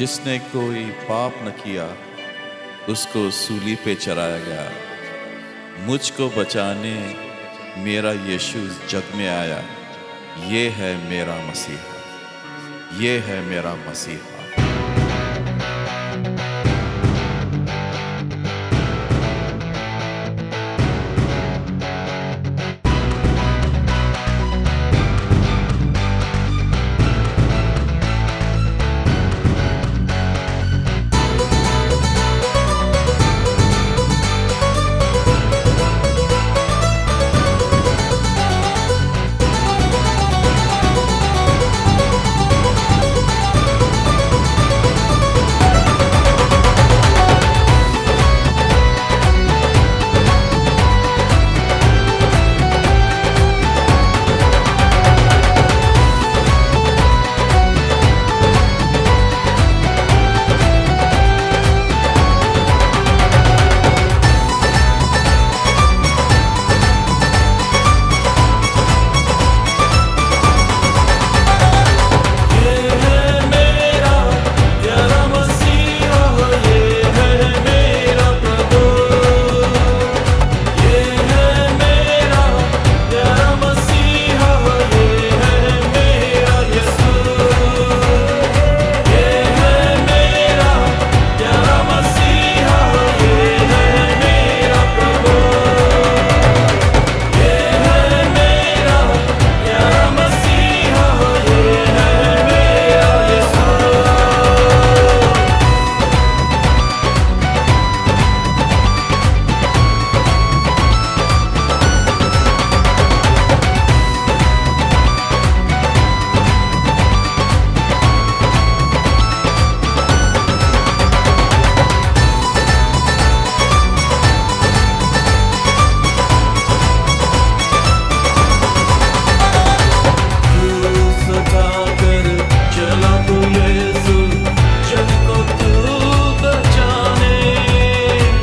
जिसने कोई पाप न किया, उसको सूली पे चराया गया। मुझको बचाने मेरा यीशु जग में आया। ये है मेरा मसीहा। ये है मेरा मसीहा।